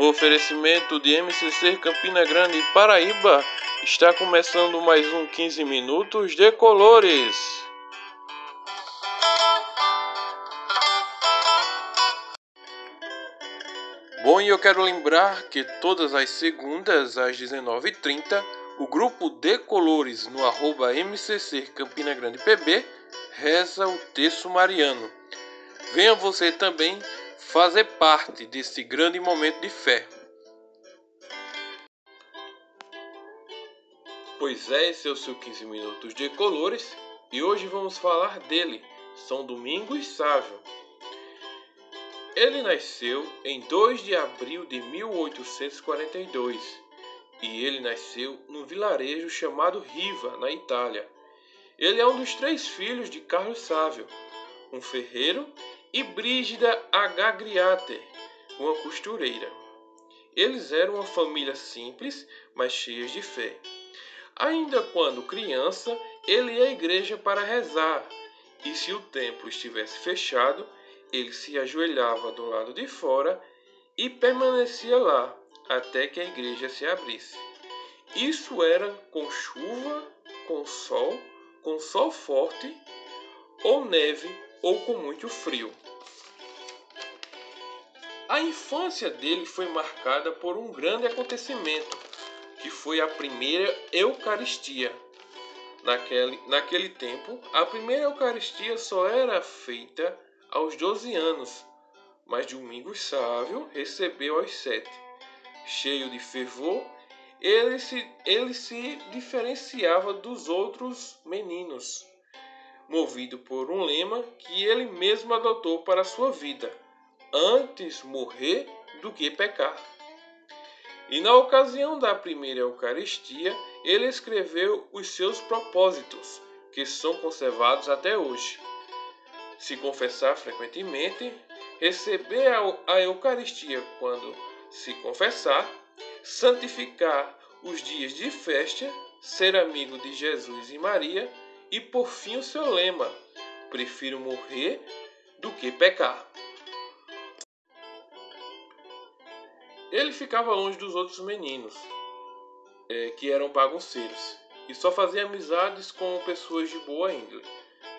No oferecimento de MCC Campina Grande, Paraíba, está começando mais um 15 minutos de colores. Bom, e eu quero lembrar que todas as segundas às 19h30, o grupo de colores no arroba MCC Campina Grande PB reza o texto mariano. Venha você também fazer parte desse grande momento de fé. Pois é, esse é o seu 15 minutos de colores e hoje vamos falar dele, São Domingos Sávio. Ele nasceu em 2 de abril de 1842 e ele nasceu num vilarejo chamado Riva, na Itália. Ele é um dos três filhos de Carlos Sávio, um ferreiro e Brígida Agagriater, uma costureira. Eles eram uma família simples, mas cheias de fé. Ainda quando criança, ele ia à igreja para rezar, e se o templo estivesse fechado, ele se ajoelhava do lado de fora e permanecia lá até que a igreja se abrisse. Isso era com chuva, com sol, com sol forte ou neve ou com muito frio. A infância dele foi marcada por um grande acontecimento, que foi a primeira Eucaristia. Naquele, naquele tempo, a primeira Eucaristia só era feita aos 12 anos, mas Domingos Sávio recebeu aos sete. Cheio de fervor, ele se, ele se diferenciava dos outros meninos movido por um lema que ele mesmo adotou para a sua vida: antes morrer do que pecar. E na ocasião da primeira Eucaristia, ele escreveu os seus propósitos, que são conservados até hoje. Se confessar frequentemente, receber a Eucaristia quando se confessar, santificar os dias de festa, ser amigo de Jesus e Maria e por fim o seu lema: prefiro morrer do que pecar. Ele ficava longe dos outros meninos, é, que eram bagunceiros, e só fazia amizades com pessoas de boa índole.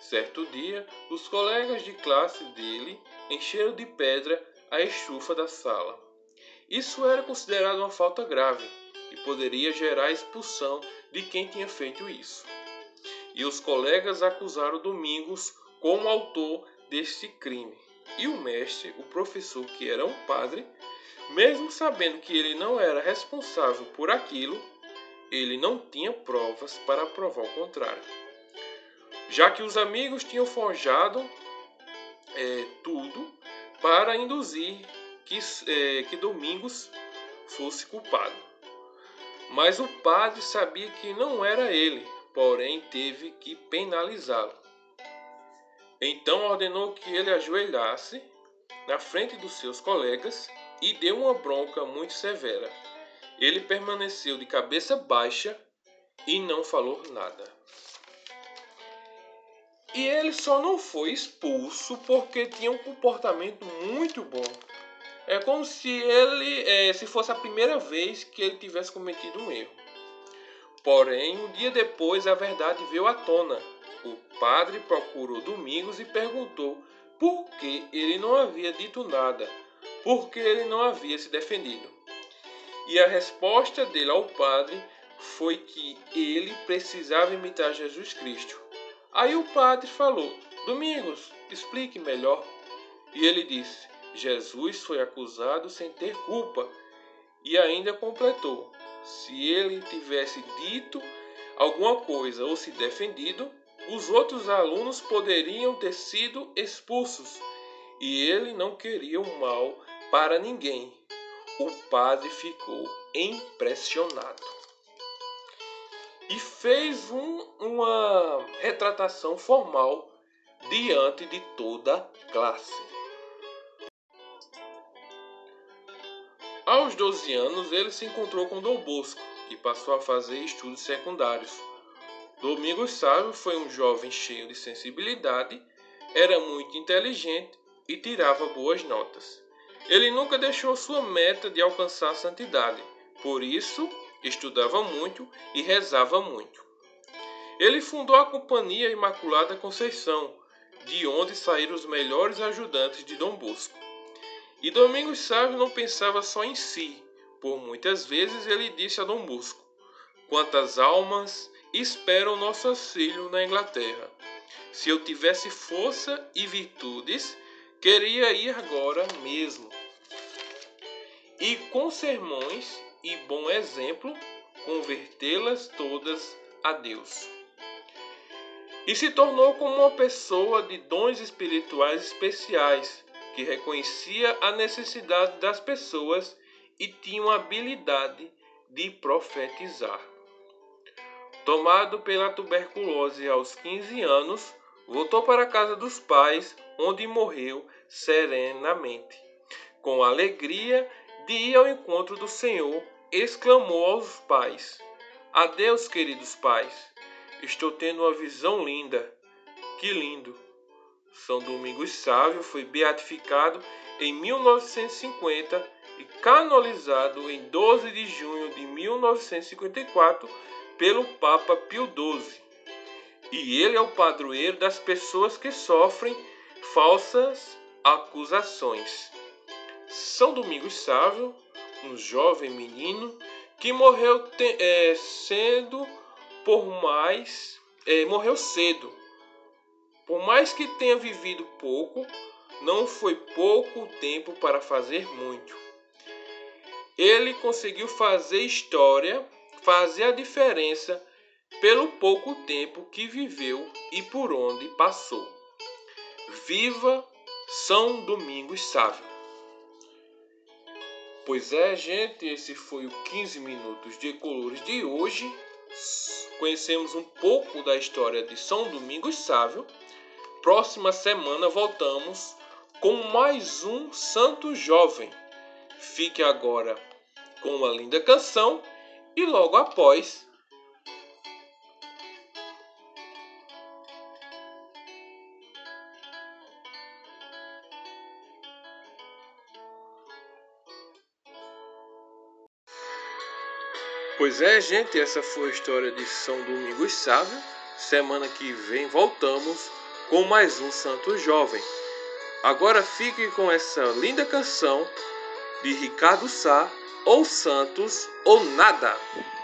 Certo dia, os colegas de classe dele encheram de pedra a estufa da sala. Isso era considerado uma falta grave e poderia gerar a expulsão de quem tinha feito isso e os colegas acusaram Domingos como autor deste crime. E o mestre, o professor, que era um padre, mesmo sabendo que ele não era responsável por aquilo, ele não tinha provas para provar o contrário. Já que os amigos tinham forjado é, tudo para induzir que, é, que Domingos fosse culpado. Mas o padre sabia que não era ele, porém teve que penalizá-lo. Então ordenou que ele ajoelhasse na frente dos seus colegas e deu uma bronca muito severa. Ele permaneceu de cabeça baixa e não falou nada. E ele só não foi expulso porque tinha um comportamento muito bom. É como se ele, é, se fosse a primeira vez que ele tivesse cometido um erro. Porém, um dia depois a verdade veio à tona. O padre procurou Domingos e perguntou por que ele não havia dito nada, por que ele não havia se defendido. E a resposta dele ao padre foi que ele precisava imitar Jesus Cristo. Aí o padre falou: Domingos, explique melhor. E ele disse: Jesus foi acusado sem ter culpa. E ainda completou: se ele tivesse dito alguma coisa ou se defendido, os outros alunos poderiam ter sido expulsos e ele não queria o mal para ninguém. O padre ficou impressionado e fez um, uma retratação formal diante de toda a classe. Aos 12 anos, ele se encontrou com Dom Bosco e passou a fazer estudos secundários. Domingos Sávio foi um jovem cheio de sensibilidade, era muito inteligente e tirava boas notas. Ele nunca deixou sua meta de alcançar a santidade. Por isso, estudava muito e rezava muito. Ele fundou a Companhia Imaculada Conceição, de onde saíram os melhores ajudantes de Dom Bosco. E Domingos Sávio não pensava só em si, por muitas vezes ele disse a Dom Bosco: Quantas almas esperam nosso auxílio na Inglaterra? Se eu tivesse força e virtudes, queria ir agora mesmo. E com sermões e bom exemplo, convertê-las todas a Deus. E se tornou como uma pessoa de dons espirituais especiais, que reconhecia a necessidade das pessoas e tinha uma habilidade de profetizar. Tomado pela tuberculose aos 15 anos, voltou para a casa dos pais, onde morreu serenamente. Com alegria de ir ao encontro do Senhor, exclamou aos pais: Adeus, queridos pais. Estou tendo uma visão linda. Que lindo! São Domingos Sávio foi beatificado em 1950 e canonizado em 12 de junho de 1954 pelo Papa Pio XII. E ele é o padroeiro das pessoas que sofrem falsas acusações. São Domingos Sávio, um jovem menino que morreu é, sendo por mais é, morreu cedo. Por mais que tenha vivido pouco, não foi pouco tempo para fazer muito. Ele conseguiu fazer história, fazer a diferença pelo pouco tempo que viveu e por onde passou. Viva São Domingos Sávio! Pois é, gente, esse foi o 15 minutos de colores de hoje. Conhecemos um pouco da história de São Domingos Sávio. Próxima semana voltamos com mais um santo jovem. Fique agora com uma linda canção e logo após Pois é, gente, essa foi a história de São Domingos Sávio. Semana que vem voltamos com mais um Santo Jovem. Agora fique com essa linda canção de Ricardo Sá, ou Santos ou Nada. Santos ou nada.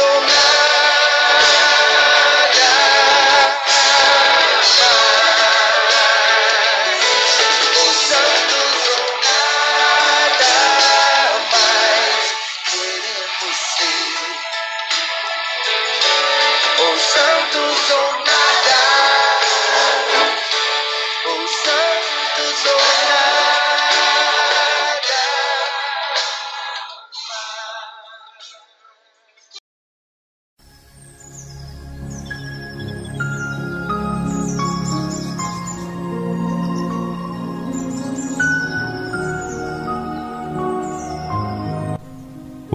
so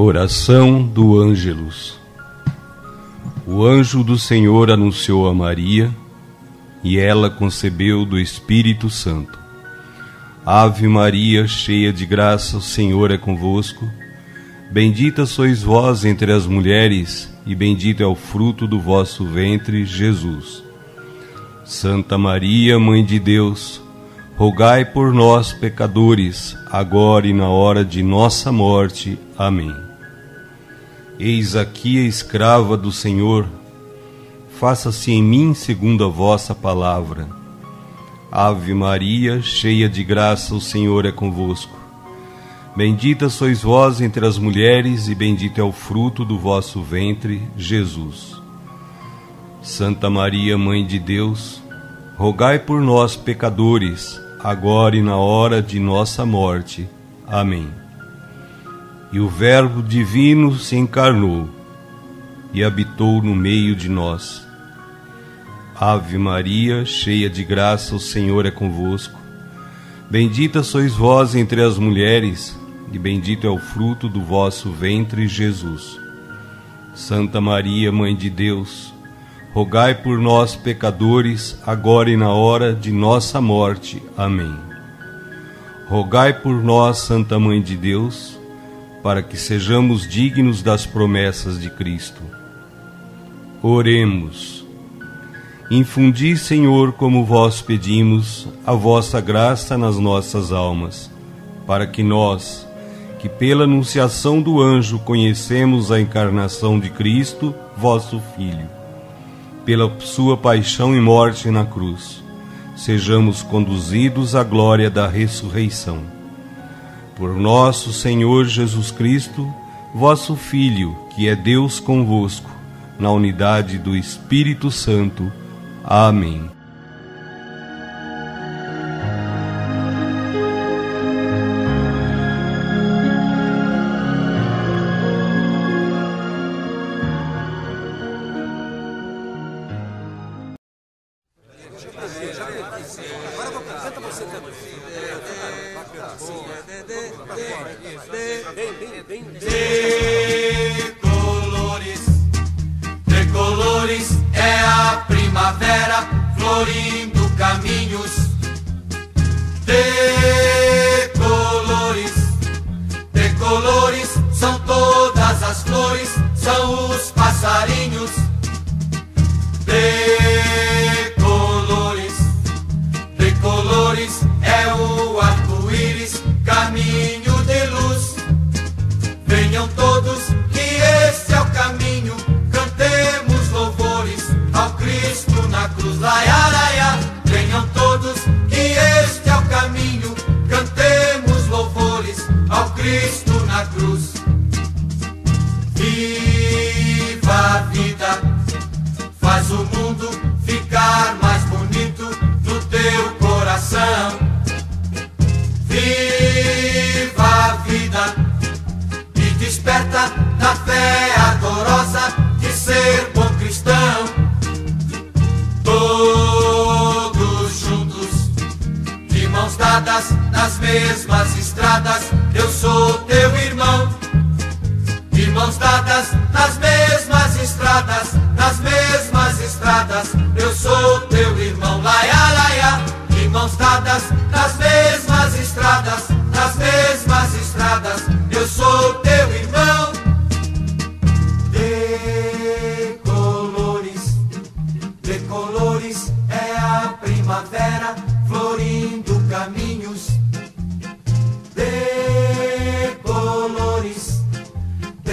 Oração do Ângelus. O anjo do Senhor anunciou a Maria, e ela concebeu do Espírito Santo. Ave Maria, cheia de graça, o Senhor é convosco. Bendita sois vós entre as mulheres, e bendito é o fruto do vosso ventre, Jesus. Santa Maria, Mãe de Deus, rogai por nós, pecadores, agora e na hora de nossa morte. Amém. Eis aqui a escrava do Senhor, faça-se em mim segundo a vossa palavra. Ave Maria, cheia de graça, o Senhor é convosco. Bendita sois vós entre as mulheres, e bendito é o fruto do vosso ventre, Jesus. Santa Maria, Mãe de Deus, rogai por nós, pecadores, agora e na hora de nossa morte. Amém e o Verbo divino se encarnou e habitou no meio de nós. Ave Maria, cheia de graça, o Senhor é convosco. Bendita sois vós entre as mulheres, e bendito é o fruto do vosso ventre, Jesus. Santa Maria, Mãe de Deus, rogai por nós, pecadores, agora e na hora de nossa morte. Amém. Rogai por nós, Santa Mãe de Deus, para que sejamos dignos das promessas de Cristo. Oremos. Infundi, Senhor, como vós pedimos, a vossa graça nas nossas almas, para que nós, que pela anunciação do anjo conhecemos a encarnação de Cristo, vosso Filho, pela sua paixão e morte na cruz, sejamos conduzidos à glória da ressurreição por nosso Senhor Jesus Cristo, vosso Filho, que é Deus convosco, na unidade do Espírito Santo. Amém. Faz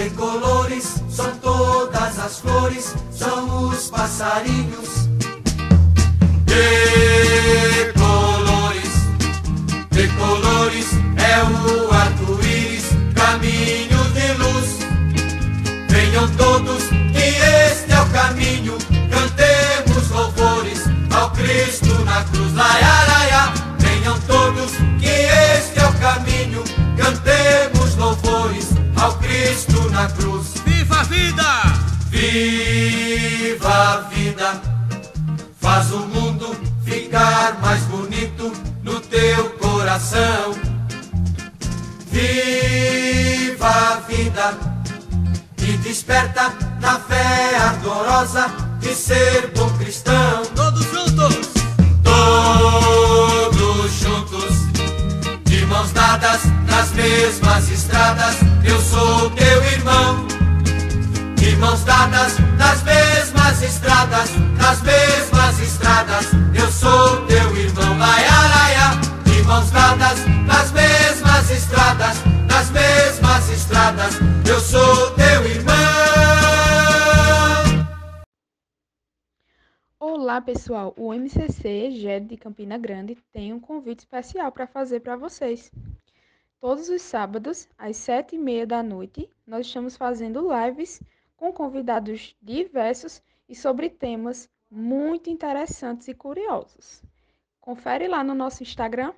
de colores, são todas as flores, são os passarinhos. Vida! Viva a vida, faz o mundo ficar mais bonito no teu coração. Viva a vida e desperta na fé ardorosa de ser bom cristão. Todos juntos! Todos juntos, de mãos dadas nas mesmas estradas, eu sou teu irmão. De mãos dadas nas mesmas estradas, nas mesmas estradas, eu sou teu irmão. Laia, laia, de mãos dadas nas mesmas estradas, nas mesmas estradas, eu sou teu irmão. Olá, pessoal! O MCC GED de Campina Grande tem um convite especial para fazer para vocês. Todos os sábados, às sete e meia da noite, nós estamos fazendo lives com convidados diversos e sobre temas muito interessantes e curiosos. Confere lá no nosso Instagram.